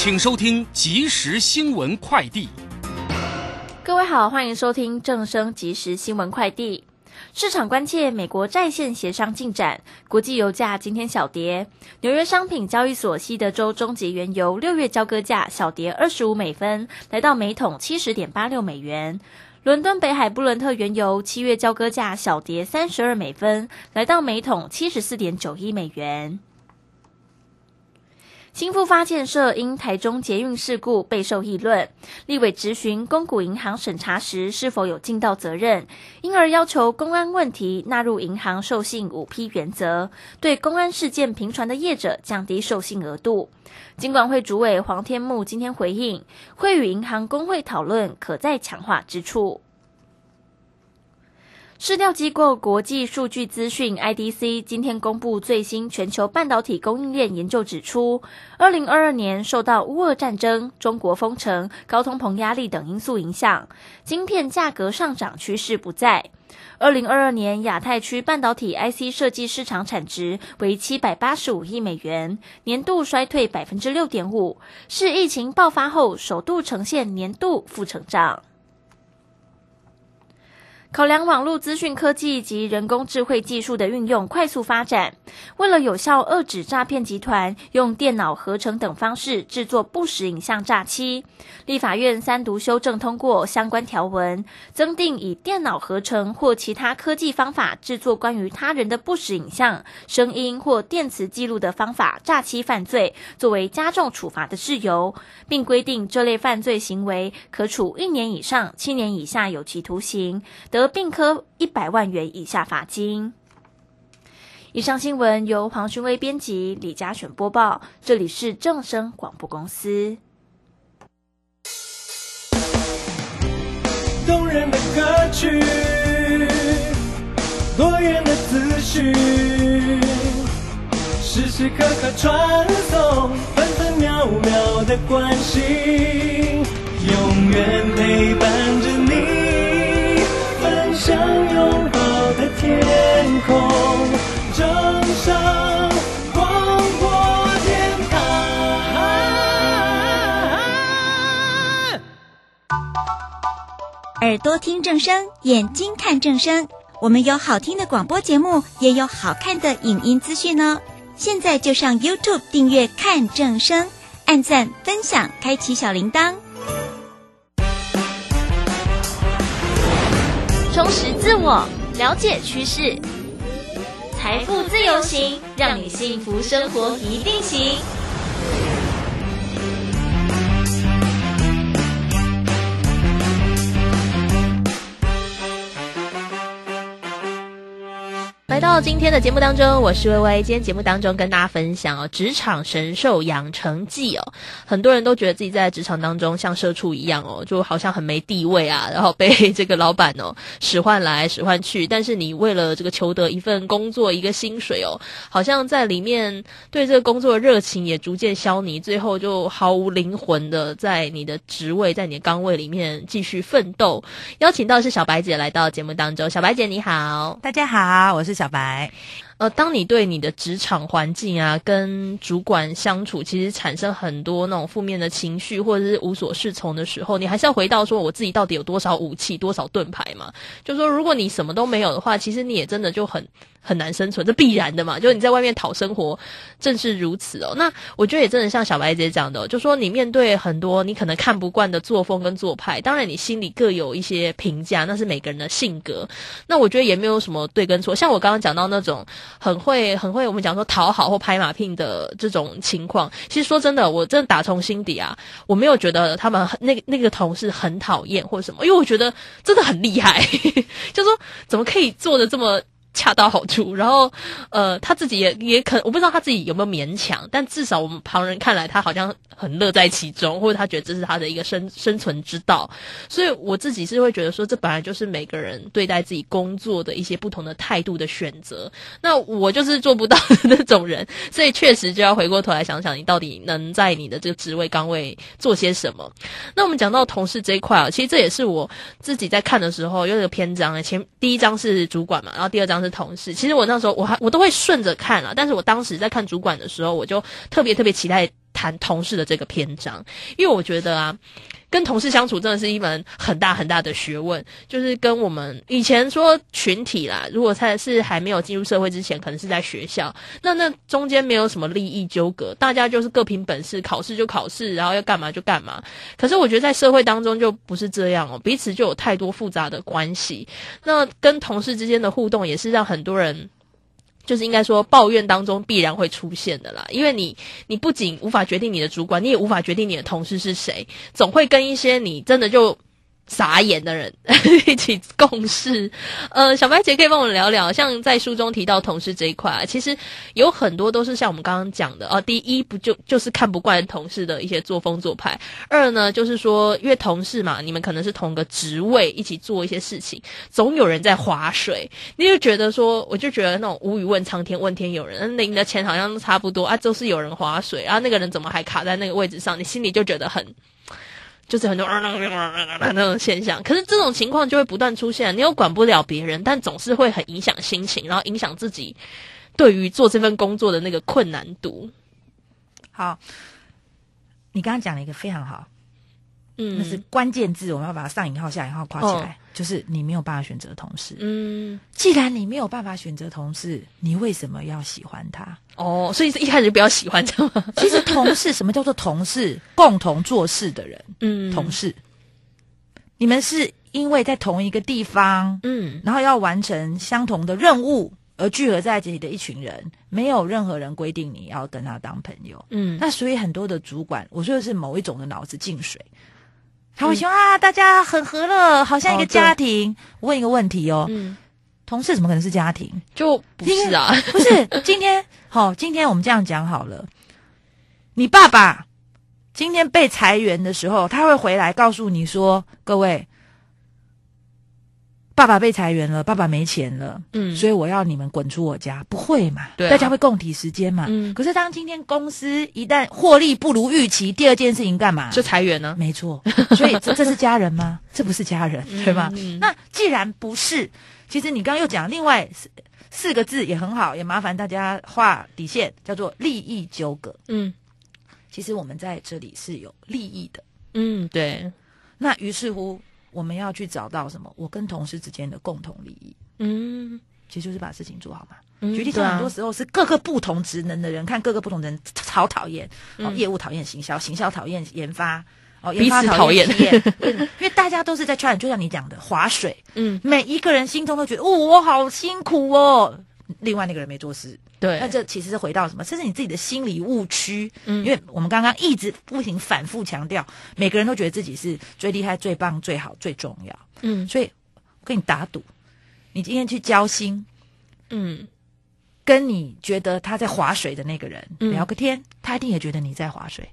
请收听即时新闻快递。各位好，欢迎收听正声即时新闻快递。市场关切美国在线协商进展，国际油价今天小跌。纽约商品交易所西德州终极原油六月交割价小跌二十五美分，来到每桶七十点八六美元。伦敦北海布伦特原油七月交割价小跌三十二美分，来到每桶七十四点九一美元。新复发建设因台中捷运事故备受议论，立委质询公股银行审查时是否有尽到责任，因而要求公安问题纳入银行授信五批原则，对公安事件频传的业者降低授信额度。金管会主委黄天木今天回应，会与银行工会讨论可再强化之处。市调机构国际数据资讯 IDC 今天公布最新全球半导体供应链研究，指出，二零二二年受到乌俄战争、中国封城、高通膨压力等因素影响，晶片价格上涨趋势不在。二零二二年亚太区半导体 IC 设计市场产值为七百八十五亿美元，年度衰退百分之六点五，是疫情爆发后首度呈现年度负成长。考量网络资讯科技及人工智慧技术的运用快速发展，为了有效遏止诈骗集团用电脑合成等方式制作不实影像诈欺，立法院三读修正通过相关条文，增订以电脑合成或其他科技方法制作关于他人的不实影像、声音或电磁记录的方法诈欺犯罪，作为加重处罚的事由，并规定这类犯罪行为可处一年以上七年以下有期徒刑。得并科一百万元以下罚金。以上新闻由黄勋威编辑，李嘉选播报。这里是正声广播公司。动人的歌曲，多元的资讯，时时刻刻传送，分分秒秒的关心，永远陪伴着空，正声广播电台。耳朵听正声，眼睛看正声。我们有好听的广播节目，也有好看的影音资讯呢。现在就上 YouTube 订阅看正声，按赞分享，开启小铃铛。充实自我，了解趋势，财富自由行，让你幸福生活一定行。到今天的节目当中，我是微微。今天节目当中跟大家分享哦，职场神兽养成记哦。很多人都觉得自己在职场当中像社畜一样哦，就好像很没地位啊，然后被这个老板哦使唤来使唤去。但是你为了这个求得一份工作一个薪水哦，好像在里面对这个工作的热情也逐渐消弭，最后就毫无灵魂的在你的职位在你的岗位里面继续奋斗。邀请到是小白姐来到节目当中，小白姐你好，大家好，我是小。白，は。呃，当你对你的职场环境啊，跟主管相处，其实产生很多那种负面的情绪，或者是无所适从的时候，你还是要回到说，我自己到底有多少武器，多少盾牌嘛？就说，如果你什么都没有的话，其实你也真的就很。很难生存，这必然的嘛。就是你在外面讨生活，正是如此哦。那我觉得也真的像小白姐讲的，就说你面对很多你可能看不惯的作风跟做派，当然你心里各有一些评价，那是每个人的性格。那我觉得也没有什么对跟错。像我刚刚讲到那种很会很会我们讲说讨好或拍马屁的这种情况，其实说真的，我真的打从心底啊，我没有觉得他们那个那个同事很讨厌或者什么，因为我觉得真的很厉害，就说怎么可以做的这么。恰到好处，然后，呃，他自己也也可，我不知道他自己有没有勉强，但至少我们旁人看来，他好像很乐在其中，或者他觉得这是他的一个生生存之道。所以我自己是会觉得说，这本来就是每个人对待自己工作的一些不同的态度的选择。那我就是做不到的那种人，所以确实就要回过头来想想，你到底能在你的这个职位岗位做些什么。那我们讲到同事这一块啊，其实这也是我自己在看的时候，有一个篇章，前第一章是主管嘛，然后第二章是。同事，其实我那时候我还我都会顺着看了，但是我当时在看主管的时候，我就特别特别期待谈同事的这个篇章，因为我觉得啊。跟同事相处真的是一门很大很大的学问，就是跟我们以前说群体啦，如果他是还没有进入社会之前，可能是在学校，那那中间没有什么利益纠葛，大家就是各凭本事，考试就考试，然后要干嘛就干嘛。可是我觉得在社会当中就不是这样哦，彼此就有太多复杂的关系。那跟同事之间的互动也是让很多人。就是应该说，抱怨当中必然会出现的啦，因为你，你不仅无法决定你的主管，你也无法决定你的同事是谁，总会跟一些你真的就。傻眼的人 一起共事，呃，小白姐可以帮我聊聊，像在书中提到同事这一块啊，其实有很多都是像我们刚刚讲的哦。第一，不就就是看不惯同事的一些作风做派；二呢，就是说，因为同事嘛，你们可能是同个职位，一起做一些事情，总有人在划水，你就觉得说，我就觉得那种无语问苍天，问天有人，领的钱好像都差不多啊，就是有人划水啊，那个人怎么还卡在那个位置上？你心里就觉得很。就是很多那种现象，可是这种情况就会不断出现。你又管不了别人，但总是会很影响心情，然后影响自己对于做这份工作的那个困难度。好，你刚刚讲了一个非常好。嗯，那是关键字，我们要把它上引号、下引号夸起来。就是你没有办法选择同事。嗯，既然你没有办法选择同事，你为什么要喜欢他？哦，所以一开始就不要喜欢他。其实同事，什么叫做同事？共同做事的人。嗯，同事，你们是因为在同一个地方，嗯，然后要完成相同的任务而聚合在一起的一群人，没有任何人规定你要跟他当朋友。嗯，那所以很多的主管，我说的是某一种的脑子进水。他会说啊，大家很和乐，好像一个家庭。问一个问题哦，同事怎么可能是家庭？就不是啊，不是。今天好，今天我们这样讲好了。你爸爸今天被裁员的时候，他会回来告诉你说：“各位。”爸爸被裁员了，爸爸没钱了，嗯，所以我要你们滚出我家，不会嘛？对，大家会共体时间嘛？嗯。可是当今天公司一旦获利不如预期，第二件事情干嘛？就裁员呢？没错。所以这 这是家人吗？这不是家人，对吗？那既然不是，其实你刚刚又讲另外四四个字也很好，也麻烦大家画底线，叫做利益纠葛。嗯，其实我们在这里是有利益的。嗯，对。那于是乎。我们要去找到什么？我跟同事之间的共同利益，嗯，其实就是把事情做好嘛。举例讲，很多时候是各个不同职能的人，看各个不同人超讨厌。哦，业务讨厌行销，行销讨厌研发，哦，彼此讨厌，因为大家都是在 try，，就像你讲的划水，嗯，每一个人心中都觉得哦，我好辛苦哦。另外那个人没做事，对，那这其实是回到什么？这是你自己的心理误区。嗯，因为我们刚刚一直不停反复强调，每个人都觉得自己是最厉害、最棒、最好、最重要。嗯，所以我跟你打赌，你今天去交心，嗯，跟你觉得他在划水的那个人聊个天，他一定也觉得你在划水。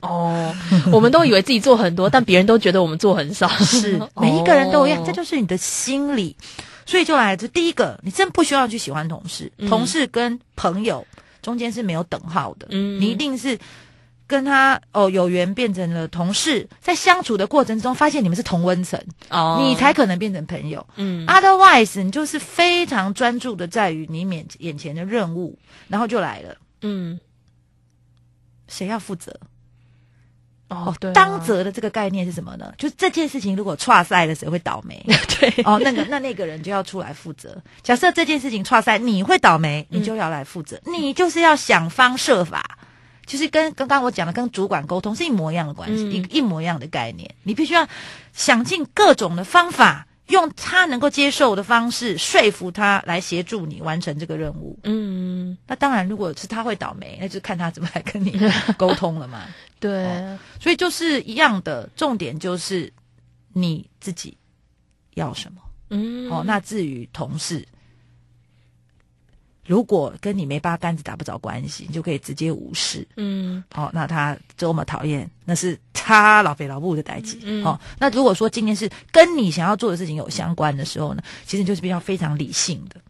哦，我们都以为自己做很多，但别人都觉得我们做很少。是，每一个人都一样，这就是你的心理。所以就来自第一个，你真不需要去喜欢同事，同事跟朋友中间是没有等号的。嗯，你一定是跟他哦有缘变成了同事，在相处的过程中发现你们是同温层哦，你才可能变成朋友。嗯，otherwise 你就是非常专注的在于你面眼前的任务，然后就来了。嗯，谁要负责？哦，对，当责的这个概念是什么呢？就是这件事情如果错赛了，谁会倒霉？对，哦，那个那那个人就要出来负责。假设这件事情错赛，你会倒霉，你就要来负责，你就是要想方设法，就是跟刚刚我讲的跟主管沟通是一模一样的关系，一一模一样的概念。你必须要想尽各种的方法。用他能够接受的方式说服他来协助你完成这个任务。嗯，那当然，如果是他会倒霉，那就看他怎么来跟你 沟通了嘛。对，所以就是一样的，重点就是你自己要什么。嗯，哦，那至于同事。如果跟你没八竿子打不着关系，你就可以直接无视。嗯，好，那他这么讨厌，那是他老肥老母的代际。嗯，好，那如果说今天是跟你想要做的事情有相关的时候呢，其实就是比较非常理性的，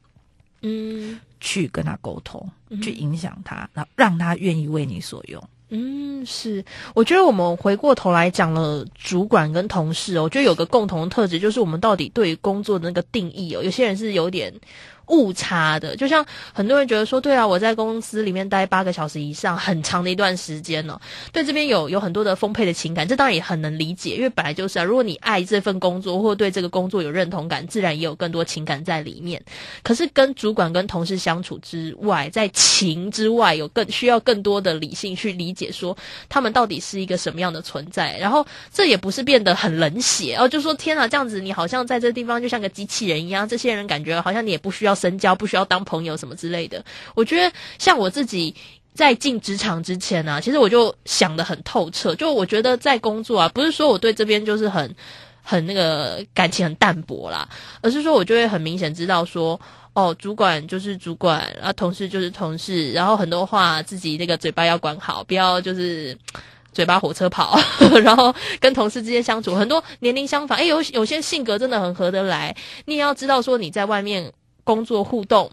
嗯，去跟他沟通，去影响他，那让他愿意为你所用。嗯，是，我觉得我们回过头来讲了主管跟同事哦，我觉得有个共同的特质，就是我们到底对工作的那个定义哦，有些人是有点。误差的。就像很多人觉得说，对啊，我在公司里面待八个小时以上，很长的一段时间呢，对这边有有很多的丰沛的情感，这当然也很能理解，因为本来就是啊。如果你爱这份工作，或对这个工作有认同感，自然也有更多情感在里面。可是跟主管跟同事相处之外，在情之外，有更需要更多的理性去理解，说他们到底是一个什么样的存在。然后这也不是变得很冷血哦，就说天啊，这样子你好像在这地方就像个机器人一样，这些人感觉好像你也不需要深交，不需要当朋友什么之类的。我觉得像我自己在进职场之前呢，其实我就想的很透彻，就我觉得在工作啊，不是说我对这边就是很很那个感情很淡薄啦，而是说我就会很明显知道说。哦，主管就是主管，啊，同事就是同事，然后很多话自己那个嘴巴要管好，不要就是嘴巴火车跑，然后跟同事之间相处，很多年龄相仿，哎，有有些性格真的很合得来，你也要知道说你在外面工作互动。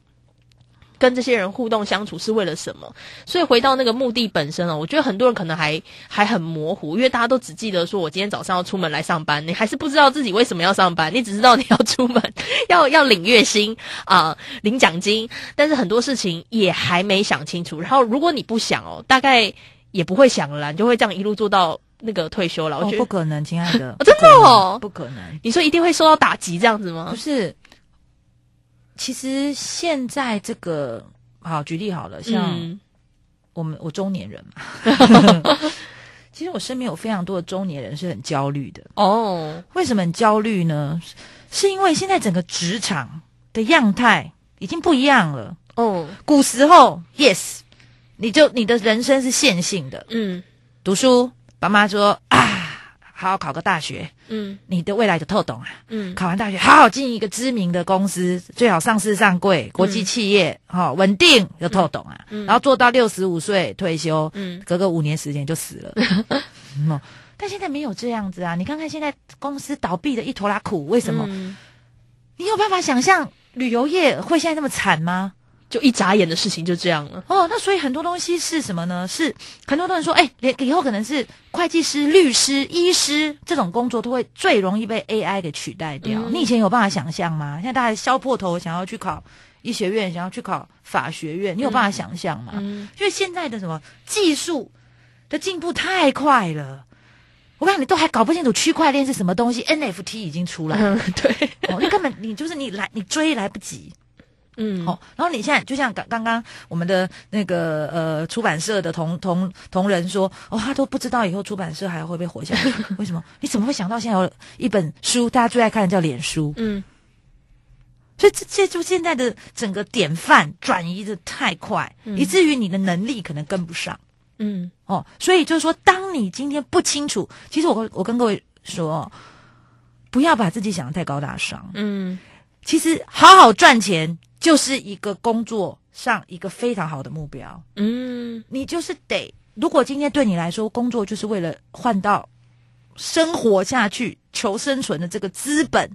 跟这些人互动相处是为了什么？所以回到那个目的本身哦，我觉得很多人可能还还很模糊，因为大家都只记得说我今天早上要出门来上班，你还是不知道自己为什么要上班，你只知道你要出门，要要领月薪啊，领奖金，但是很多事情也还没想清楚。然后如果你不想哦，大概也不会想了，你就会这样一路做到那个退休了。我觉得不可能，亲爱的，真的哦，不可能。你说一定会受到打击这样子吗？不是。其实现在这个好举例好了，像我们我中年人嘛，其实我身边有非常多的中年人是很焦虑的哦。为什么很焦虑呢？是因为现在整个职场的样态已经不一样了哦。古时候，yes，你就你的人生是线性的，嗯，读书，爸妈说啊。好好考个大学，嗯，你的未来就透懂啊，嗯，考完大学好好进一个知名的公司，最好上市上柜，国际企业，哈，稳定就透懂啊，然后做到六十五岁退休，嗯，隔个五年时间就死了，嗯，但现在没有这样子啊，你看看现在公司倒闭的一坨拉苦，为什么？你有办法想象旅游业会现在那么惨吗？就一眨眼的事情就这样了哦，那所以很多东西是什么呢？是很多人说，哎，连以后可能是会计师、律师、医师这种工作都会最容易被 AI 给取代掉。你以前有办法想象吗？现在大家削破头想要去考医学院，想要去考法学院，你有办法想象吗？因为现在的什么技术的进步太快了，我看你都还搞不清楚区块链是什么东西，NFT 已经出来了，对，你根本你就是你来你追来不及。嗯，好，然后你现在就像刚刚刚我们的那个呃出版社的同同同仁说，哦，他都不知道以后出版社还会不会活下去？为什么？你怎么会想到现在有一本书大家最爱看的叫脸书？嗯，所以这这就现在的整个典范转移的太快，以至于你的能力可能跟不上。嗯，哦，所以就是说，当你今天不清楚，其实我我跟各位说，不要把自己想的太高大上。嗯，其实好好赚钱。就是一个工作上一个非常好的目标，嗯，你就是得，如果今天对你来说，工作就是为了换到生活下去、求生存的这个资本，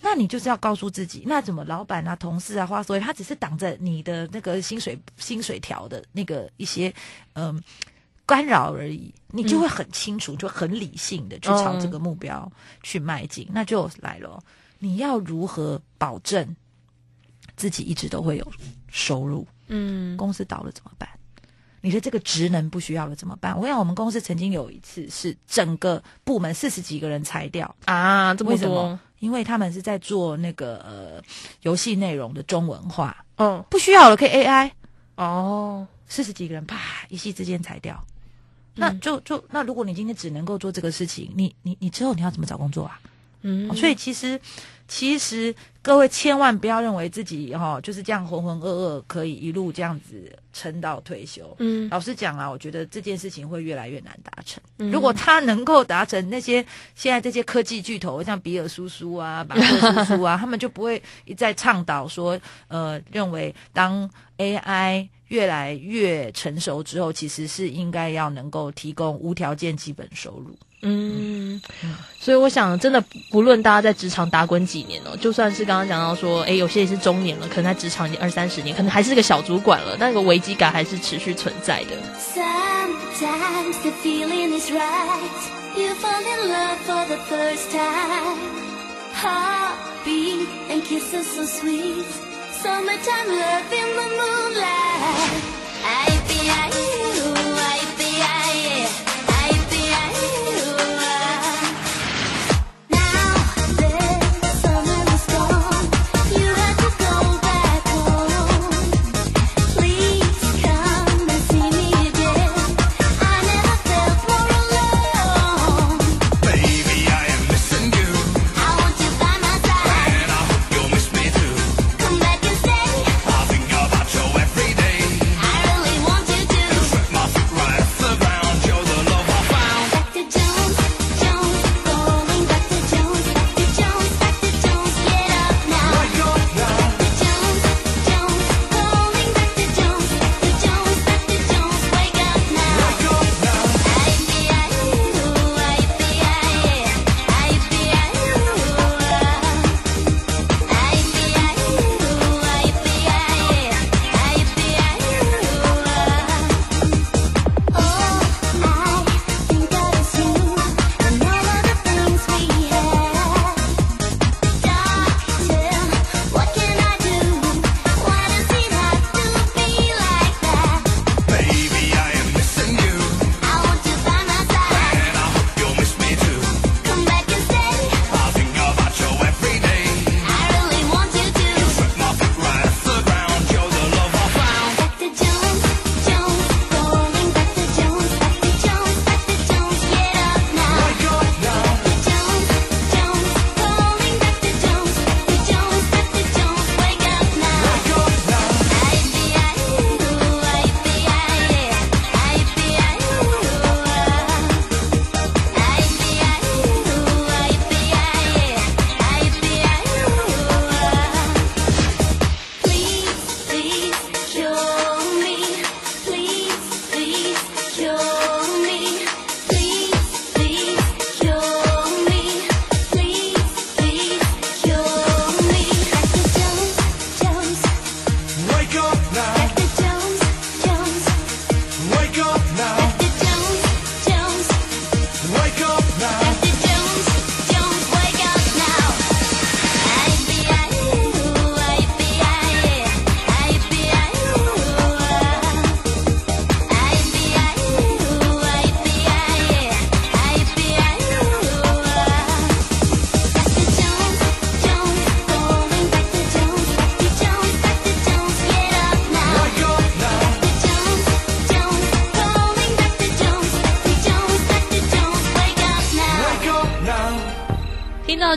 那你就是要告诉自己，那怎么老板啊、同事啊、花所以他只是挡着你的那个薪水薪水条的那个一些嗯干扰而已，你就会很清楚，就很理性的去朝这个目标去迈进。那就来了，你要如何保证？自己一直都会有收入，嗯，公司倒了怎么办？你的这个职能不需要了怎么办？我想我们公司曾经有一次是整个部门四十几个人裁掉。啊，这么多？因为他们是在做那个呃游戏内容的中文化，嗯，不需要了，可以 AI 哦，四十几个人啪一夕之间裁掉，那就就那如果你今天只能够做这个事情，你你你之后你要怎么找工作啊？嗯，所以其实。其实各位千万不要认为自己哈就是这样浑浑噩噩可以一路这样子撑到退休。嗯，老实讲啊，我觉得这件事情会越来越难达成。如果他能够达成，那些现在这些科技巨头，像比尔叔叔啊、马克叔叔啊，他们就不会一再倡导说，呃，认为当 AI 越来越成熟之后，其实是应该要能够提供无条件基本收入。嗯，所以我想，真的不论大家在职场打滚几年哦，就算是刚刚讲到说，哎，有些也是中年了，可能在职场已经二三十年，可能还是个小主管了，那个危机感还是持续存在的。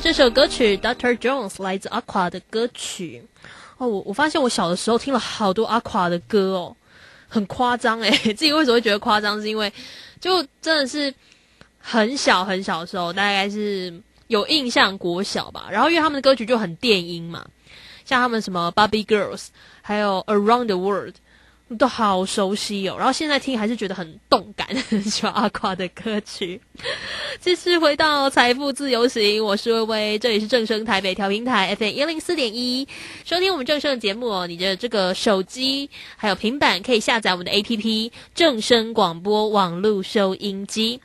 这首歌曲《，Dr. Jones》来自 Aqua 的歌曲哦，我我发现我小的时候听了好多 Aqua 的歌哦，很夸张诶，自己为什么会觉得夸张？是因为就真的是很小很小的时候，大概是有印象国小吧。然后因为他们的歌曲就很电音嘛，像他们什么《Barbie Girls》，还有《Around the World》。都好熟悉哦，然后现在听还是觉得很动感，喜欢阿夸的歌曲。继续回到财富自由行，我是薇薇，这里是正声台北调频台 FM 一零四点一，收听我们正声的节目哦。你的这个手机还有平板可以下载我们的 APP 正声广播网络收音机。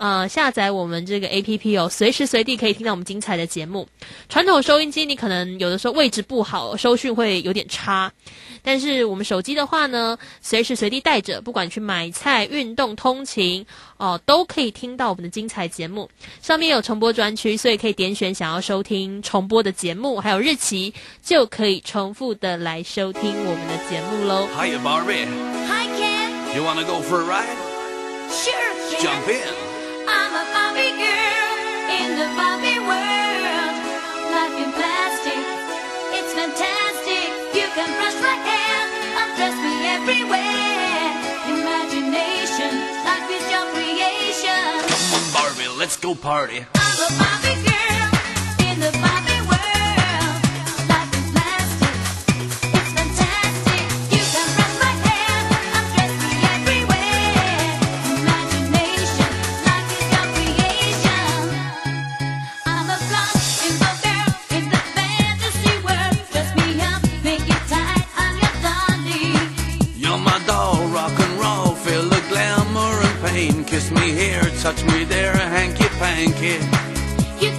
呃，下载我们这个 A P P 哦，随时随地可以听到我们精彩的节目。传统收音机你可能有的时候位置不好，收讯会有点差。但是我们手机的话呢，随时随地带着，不管去买菜、运动、通勤哦，都可以听到我们的精彩节目。上面有重播专区，所以可以点选想要收听重播的节目，还有日期，就可以重复的来收听我们的节目喽。Hi Barbie. Hi Ken. You wanna go for a ride? Sure. Ken. Jump in. Everywhere. Imagination, life is your creation. Barbie, let's go party. I'm a Barbie girl in the Barbie touch me there, hanky panky. You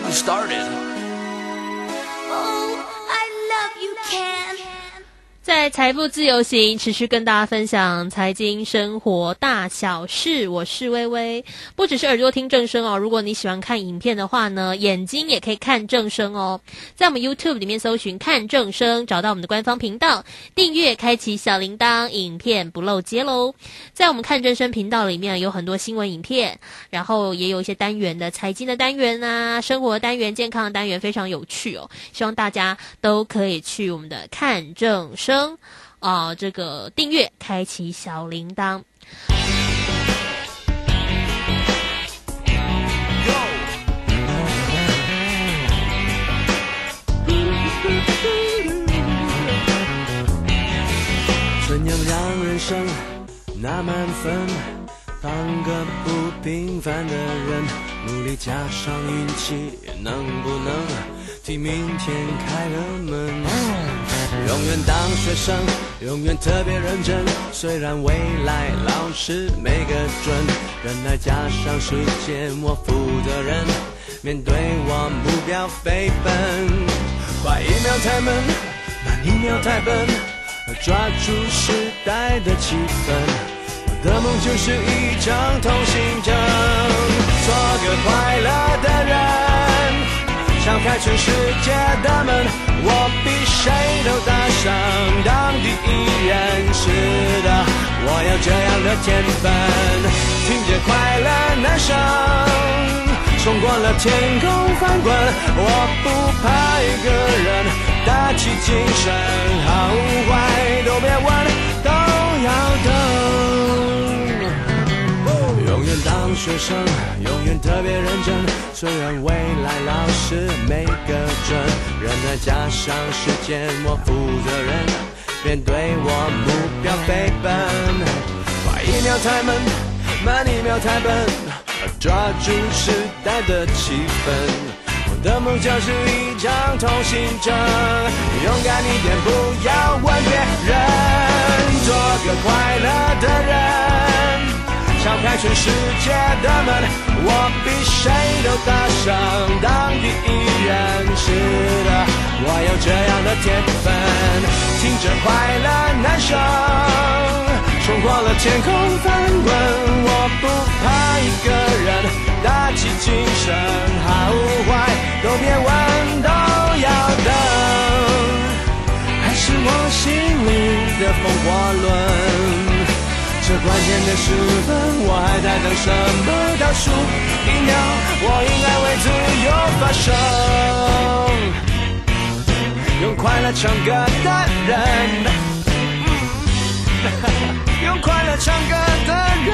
getting started. 在财富自由行持续跟大家分享财经生活大小事，我是微微。不只是耳朵听正声哦，如果你喜欢看影片的话呢，眼睛也可以看正声哦。在我们 YouTube 里面搜寻“看正声”，找到我们的官方频道，订阅，开启小铃铛，影片不漏接喽。在我们看正声频道里面有很多新闻影片，然后也有一些单元的财经的单元啊，生活单元、健康的单元，非常有趣哦。希望大家都可以去我们的看正声啊、这个订阅，开启小铃铛。怎样让人生那满分？当个不平凡的人，努力加上运气，能不能替明天开了门？永远当学生，永远特别认真。虽然未来老师没个准，忍耐加上时间，我负责任。面对我目标飞奔，快一秒太闷，慢一秒太笨。抓住时代的气氛，我的梦就是一张通行证，做个快乐的人，敞开全世界的门，我比谁都大声当第一人。是的，我有这样的天分，听着快乐男声。冲过了天空翻滚，我不怕一个人，打起精神，好坏都别问，都要等。当学生，永远特别认真，虽然未来老师没个准，忍耐加上时间，我负责任，面对我目标飞奔，快一秒太闷，慢一秒太笨。抓住时代的气氛，我的梦想是一张通行证，勇敢一点，不要问别人，做个快乐的人，敲开全世界的门，我比谁都大声当第一人。是的，我有这样的天分，听着快乐男声。冲过了天空翻滚，我不怕一个人，打起精神，好坏都别问，都要等。还是我心里的风火轮，这关键的时分，我还在等什么？倒数一秒，我应该为自由发声，用快乐唱歌的人。用快乐唱歌的人，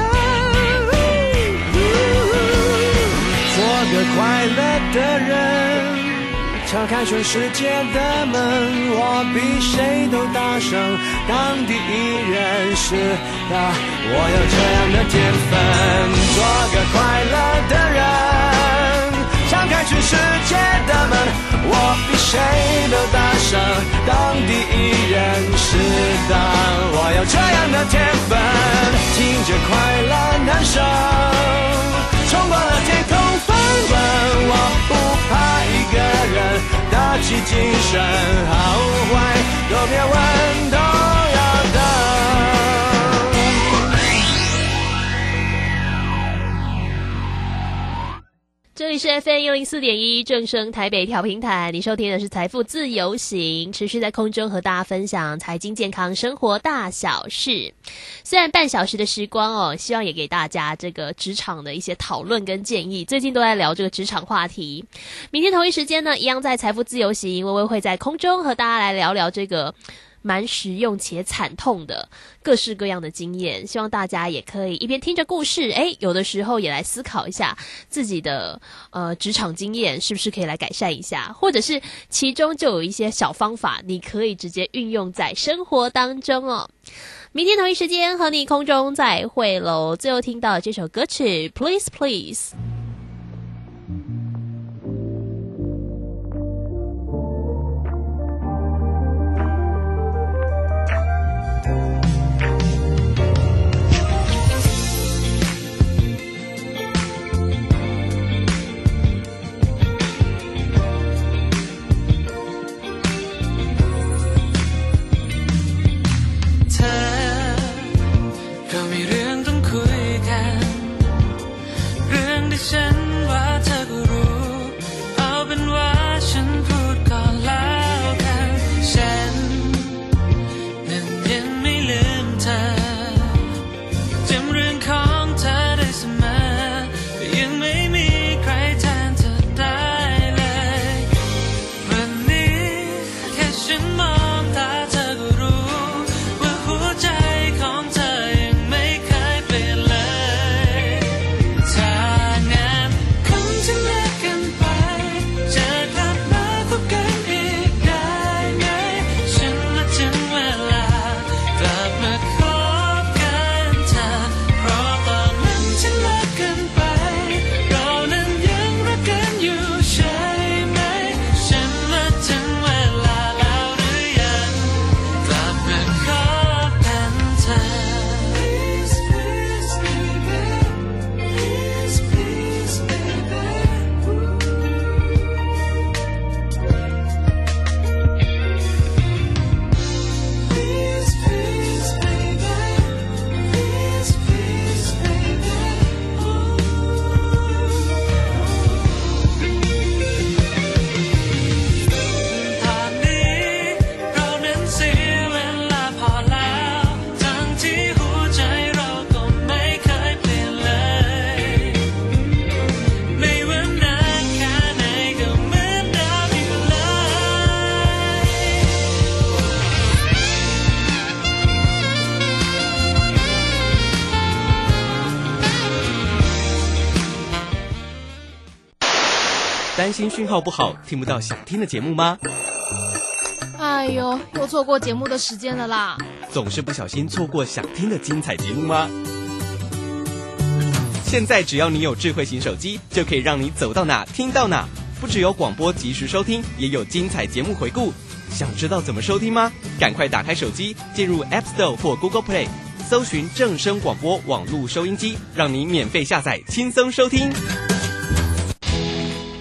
做个快乐的人。敲开全世界的门，我比谁都大声，当第一人是的，我有这样的天分，做个快乐的人。敞开全世界的门，我比谁都大声，当第一人是的，我有这样的天分，听着快乐男声，冲过了天空翻滚，我？不怕一个人，打起精神，好坏都别问，都要这里是 FM 一零四点一正声台北调频台，你收听的是财富自由行，持续在空中和大家分享财经、健康、生活大小事。虽然半小时的时光哦，希望也给大家这个职场的一些讨论跟建议。最近都在聊这个职场话题，明天同一时间呢，一样在财富自由行，微微会在空中和大家来聊聊这个。蛮实用且惨痛的各式各样的经验，希望大家也可以一边听着故事，诶，有的时候也来思考一下自己的呃职场经验是不是可以来改善一下，或者是其中就有一些小方法，你可以直接运用在生活当中哦。明天同一时间和你空中再会喽。最后听到这首歌曲，Please Please。号不好，听不到想听的节目吗？哎呦，又错过节目的时间了啦！总是不小心错过想听的精彩节目吗？现在只要你有智慧型手机，就可以让你走到哪听到哪。不只有广播及时收听，也有精彩节目回顾。想知道怎么收听吗？赶快打开手机，进入 App Store 或 Google Play，搜寻正声广播网络收音机，让你免费下载，轻松收听。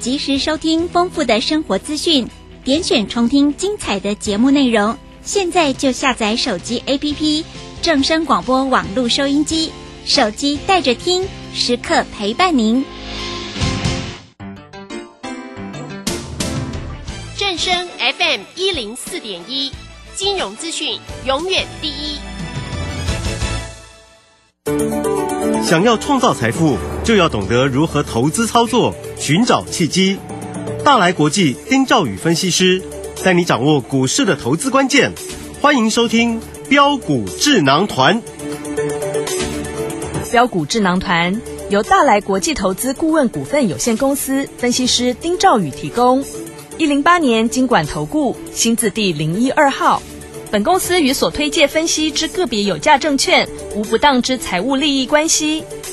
及时收听丰富的生活资讯，点选重听精彩的节目内容。现在就下载手机 APP 正声广播网络收音机，手机带着听，时刻陪伴您。正声 FM 一零四点一，金融资讯永远第一。想要创造财富，就要懂得如何投资操作，寻找契机。大来国际丁兆宇分析师带你掌握股市的投资关键。欢迎收听标股智囊团。标股智囊团由大来国际投资顾问股份有限公司分析师丁兆宇提供。一零八年经管投顾新字第零一二号。本公司与所推介分析之个别有价证券无不当之财务利益关系。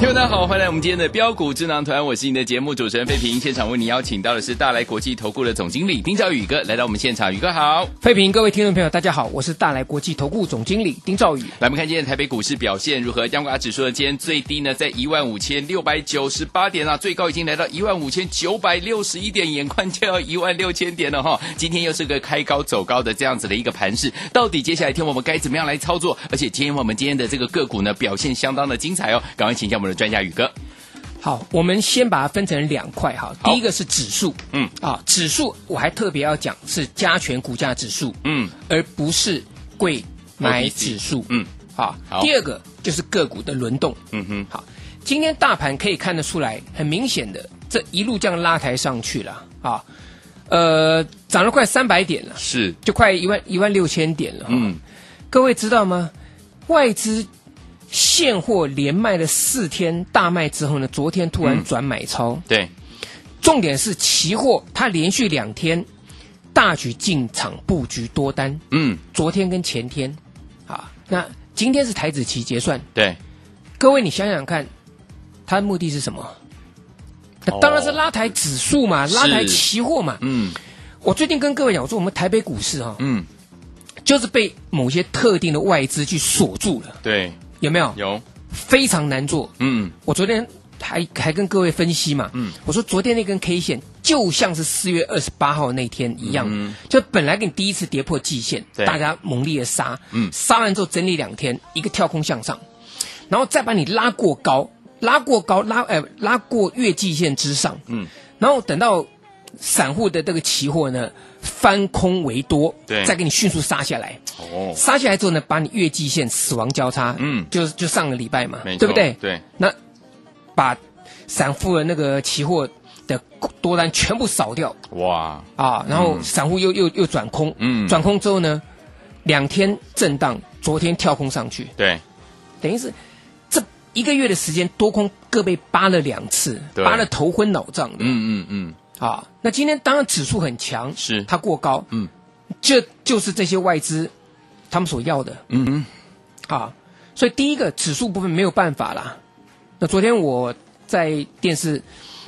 听众大家好，欢迎来我们今天的标股智囊团，我是你的节目主持人费平。现场为你邀请到的是大来国际投顾的总经理丁兆宇哥来到我们现场，宇哥好。费平，各位听众朋友，大家好，我是大来国际投顾总经理丁兆宇。来，我们看今天台北股市表现如何？央股指数呢，今天最低呢在一万五千六百九十八点啊，最高已经来到一万五千九百六十一点，眼看就要一万六千点了哈。今天又是个开高走高的这样子的一个盘势，到底接下来天我们该怎么样来操作？而且今天我们今天的这个个股呢表现相当的精彩哦，赶快请教我们的专家宇哥。好，我们先把它分成两块哈。第一个是指数，嗯，啊，指数我还特别要讲是加权股价指数，嗯，而不是贵买指数，嗯，好。好。第二个就是个股的轮动，嗯哼，好。今天大盘可以看得出来，很明显的这一路这样拉抬上去了。啊，呃，涨了快三百点了，是，就快一万一万六千点了，嗯，各位知道吗？外资现货连卖了四天大卖之后呢，昨天突然转买超。对，重点是期货它连续两天大举进场布局多单。嗯，昨天跟前天，啊，那今天是台子期结算。对，各位你想想看，它的目的是什么？那当然是拉抬指数嘛，拉抬期货嘛。嗯，我最近跟各位讲，我说我们台北股市哈、嗯，就是被某些特定的外资去锁住了，对，有没有？有，非常难做。嗯，我昨天还还跟各位分析嘛，嗯，我说昨天那根 K 线就像是四月二十八号那天一样，嗯。就本来给你第一次跌破季线，对。大家猛烈的杀，嗯。杀完之后整理两天，一个跳空向上，然后再把你拉过高，拉过高，拉呃拉过月季线之上，嗯，然后等到散户的这个期货呢翻空为多，对。再给你迅速杀下来，哦，杀下来之后呢，把你月季线死亡交叉，嗯。就就上个礼拜嘛，对不对？对，那把散户的那个期货的多单全部扫掉。哇，啊，然后嗯。散户又又又转空，嗯。转空之后呢，两天震荡，昨天跳空上去，对，等于是这一个月的时间多空各被扒了两次，扒了头昏脑胀的，嗯嗯嗯，啊，那今天当然指数很强，是。它过高，嗯，这就是这些外资他们所要的，嗯。嗯，啊，所以第一个指数部分没有办法啦。那昨天我在电视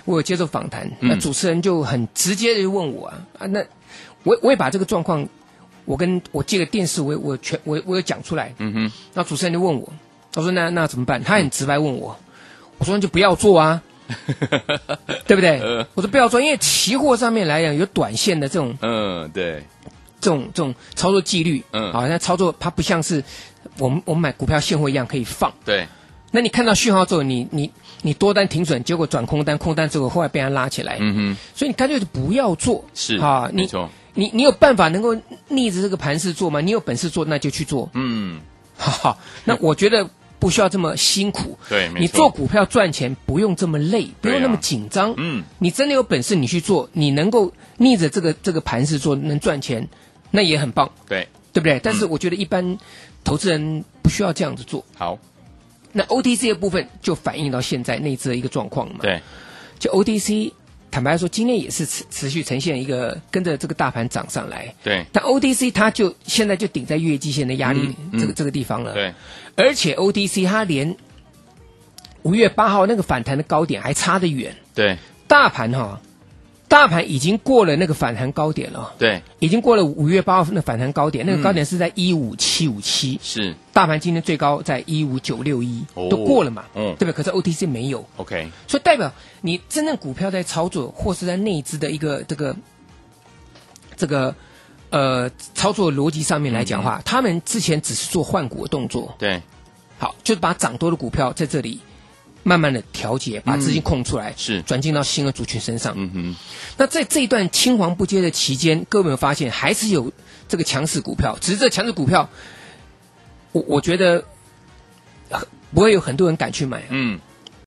我有接受访谈，嗯。那主持人就很直接的问我啊，啊，那我我也把这个状况，我跟我借个电视，我我全我我有讲出来，嗯哼，那主持人就问我，他说那那怎么办？他很直白问我，我说那就不要做啊，对不对？呃我说不要做，因为期货上面来讲有短线的这种嗯，对，这种这种操作纪律，嗯好，像操作它不像是我们我们买股票现货一样可以放。对，那你看到讯号之后，你你你多单停损，结果转空单，空单之后后来被人拉起来，嗯哼，所以你干脆就不要做。是啊，你，你你有办法能够逆着这个盘势做吗？你有本事做，那就去做。嗯，哈哈，那我觉得不需要这么辛苦。对，你做股票赚钱不用这么累，不用那么紧张。嗯，你真的有本事你去做，你能够逆着这个这个盘势做，能赚钱，那也很棒。对，对不对？但是我觉得一般投资人不需要这样子做。好，那 OTC 的部分就反映到现在内资的一个状况嘛。对，就 OTC，坦白说，今天也是持持续呈现一个跟着这个大盘涨上来。对，但 ODC 它就现在就顶在月季线的压力、这个这个地方了。对，而且 ODC 它连五月八号那个反弹的高点还差得远。对，大盘哈、大盘已经过了那个反弹高点了。对，已经过了五月八号那反弹高点，那个嗯。高点是在一五七五七，是。大盘今天最高在一五九六一，哦。都过了嘛，嗯。对不对？可是 OTC 没有，，OK，所以代表你真正股票在操作，或是在内资的一个这个这个呃操作逻辑上面来讲的话，嗯他们之前只是做换股的动作，对，好，就是把涨多的股票在这里慢慢的调节，把资金空出来，嗯是转进到新的族群身上。嗯哼，那在这一段青黄不接的期间，各位有没有发现还是有这个强势股票？只是这强势股票，我我觉得呃不会有很多人敢去买、啊。嗯，